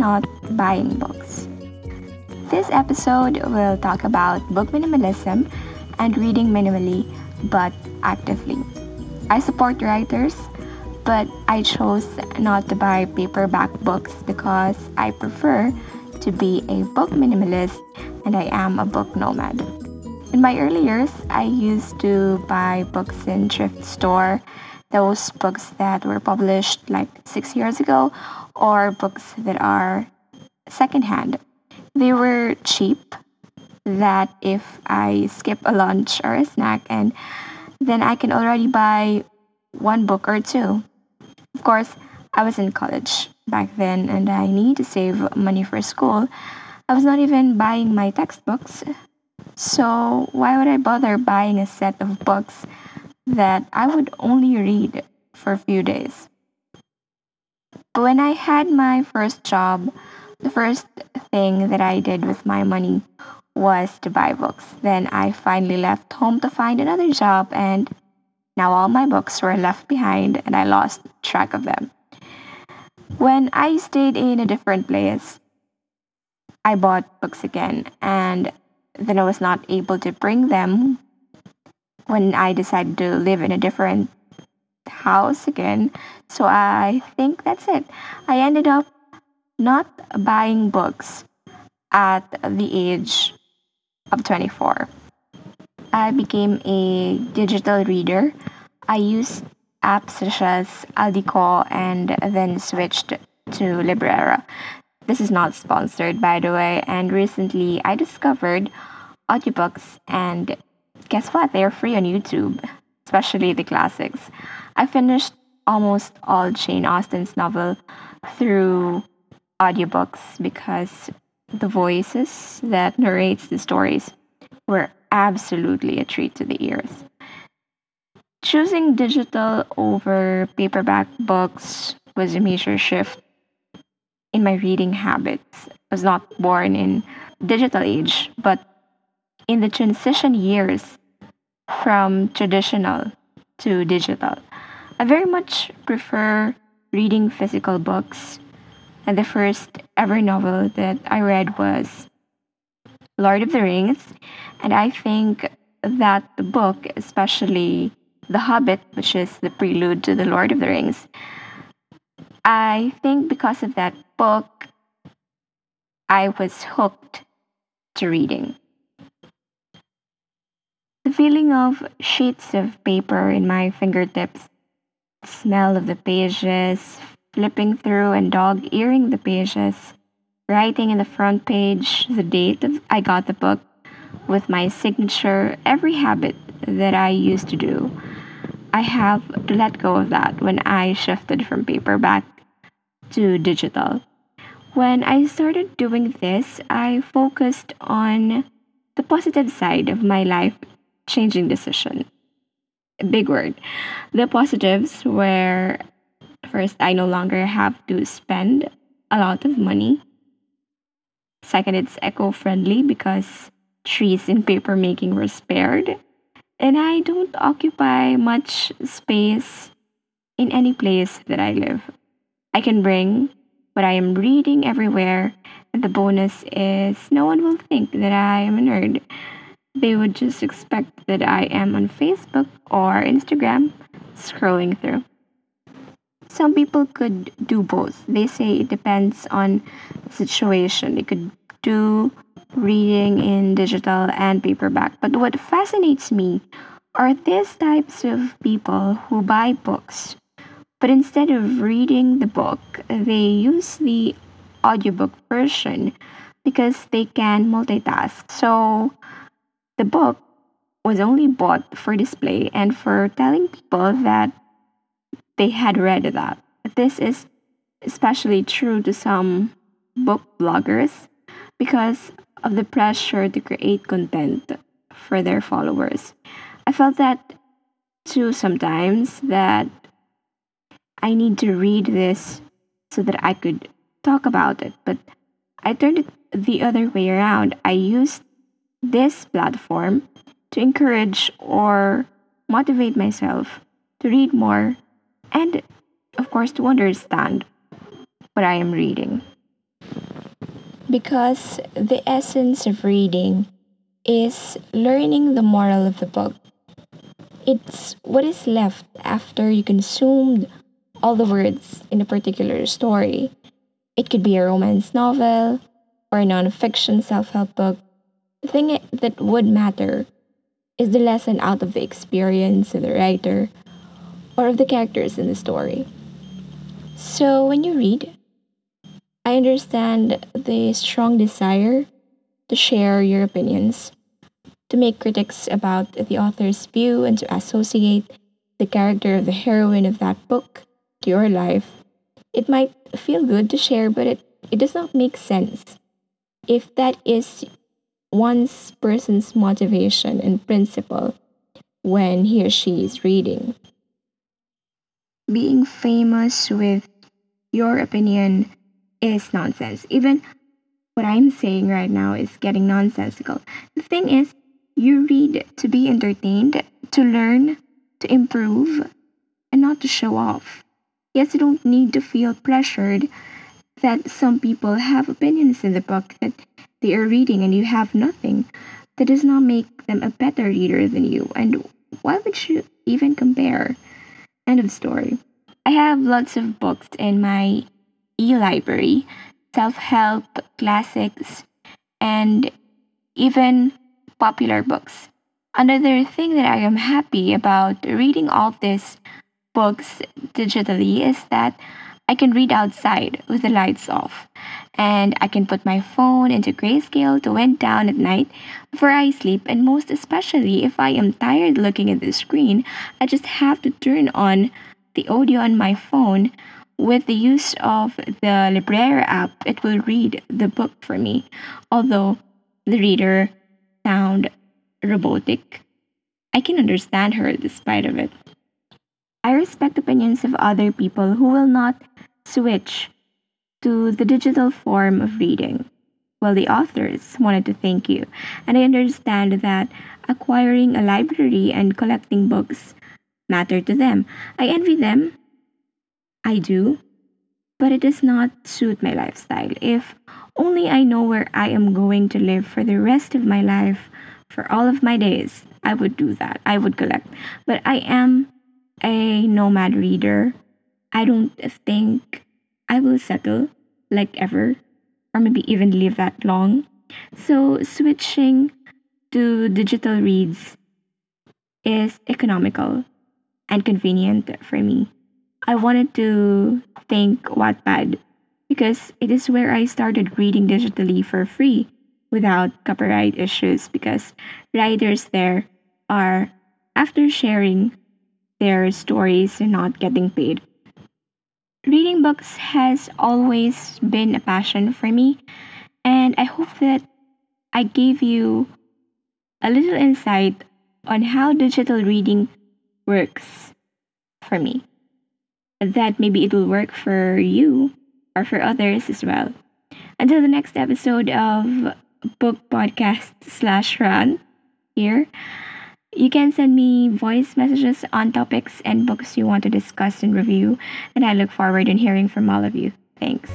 not buying books? This episode will talk about book minimalism and reading minimally but actively. I support writers, but I chose not to buy paperback books because I prefer to be a book minimalist and I am a book nomad. In my early years, I used to buy books in thrift store, those books that were published like six years ago, or books that are secondhand. They were cheap, that if I skip a lunch or a snack and then I can already buy one book or two. Of course, I was in college back then and I need to save money for school. I was not even buying my textbooks. So, why would I bother buying a set of books that I would only read for a few days? When I had my first job, the first thing that I did with my money was to buy books. Then I finally left home to find another job, and now all my books were left behind and I lost track of them. When I stayed in a different place, I bought books again, and then I was not able to bring them when I decided to live in a different house again. So I think that's it. I ended up not buying books at the age of 24. I became a digital reader. I used apps such as Aldiko and then switched to Librera. This is not sponsored, by the way, and recently I discovered audiobooks, and guess what? They're free on YouTube, especially the classics. I finished almost all Jane Austen's novel through audiobooks because the voices that narrates the stories were absolutely a treat to the ears. Choosing digital over paperback books was a major shift in my reading habits. I was not born in digital age, but in the transition years from traditional to digital. I very much prefer reading physical books and the first ever novel that I read was Lord of the Rings. And I think that the book, especially The Hobbit, which is the prelude to The Lord of the Rings, I think because of that book, I was hooked to reading. The feeling of sheets of paper in my fingertips, smell of the pages, flipping through and dog earing the pages, writing in the front page the date I got the book with my signature, every habit that I used to do. I have to let go of that when I shifted from paperback to digital. When I started doing this, I focused on the positive side of my life changing decision. Big word. The positives were First, I no longer have to spend a lot of money. Second, it's eco friendly because trees in paper making were spared. And I don't occupy much space in any place that I live. I can bring what I am reading everywhere, and the bonus is no one will think that I am a nerd. They would just expect that I am on Facebook or Instagram scrolling through some people could do both. They say it depends on situation. They could do reading in digital and paperback. But what fascinates me are these types of people who buy books, but instead of reading the book, they use the audiobook version because they can multitask. So the book was only bought for display and for telling people that they had read that. This is especially true to some book bloggers because of the pressure to create content for their followers. I felt that too sometimes that I need to read this so that I could talk about it, but I turned it the other way around. I used this platform to encourage or motivate myself to read more and, of course, to understand what I am reading. Because the essence of reading is learning the moral of the book. It's what is left after you consumed all the words in a particular story. It could be a romance novel or a non-fiction self-help book. The thing that would matter is the lesson out of the experience of the writer or of the characters in the story. So when you read, I understand the strong desire to share your opinions, to make critics about the author's view, and to associate the character of the heroine of that book to your life. It might feel good to share, but it, it does not make sense if that is one person's motivation and principle when he or she is reading. Being famous with your opinion is nonsense. Even what I'm saying right now is getting nonsensical. The thing is, you read to be entertained, to learn, to improve, and not to show off. Yes, you don't need to feel pressured that some people have opinions in the book that they are reading and you have nothing. That does not make them a better reader than you. And why would you even compare? End of story. I have lots of books in my e library self help, classics, and even popular books. Another thing that I am happy about reading all these books digitally is that I can read outside with the lights off. And I can put my phone into grayscale to wind down at night before I sleep. And most especially, if I am tired looking at the screen, I just have to turn on the audio on my phone. With the use of the Librera app, it will read the book for me. Although the reader sound robotic, I can understand her despite of it. I respect opinions of other people who will not switch to the digital form of reading. Well, the authors wanted to thank you, and I understand that acquiring a library and collecting books matter to them. I envy them. I do. But it does not suit my lifestyle. If only I know where I am going to live for the rest of my life, for all of my days, I would do that. I would collect. But I am a nomad reader. I don't think I will settle like ever, or maybe even live that long. So, switching to digital reads is economical and convenient for me. I wanted to thank Wattpad because it is where I started reading digitally for free without copyright issues because writers there are, after sharing their stories and not getting paid. Reading books has always been a passion for me, and I hope that I gave you a little insight on how digital reading works for me. That maybe it will work for you or for others as well. Until the next episode of Book Podcast slash Run here. You can send me voice messages on topics and books you want to discuss and review, and I look forward in hearing from all of you. Thanks.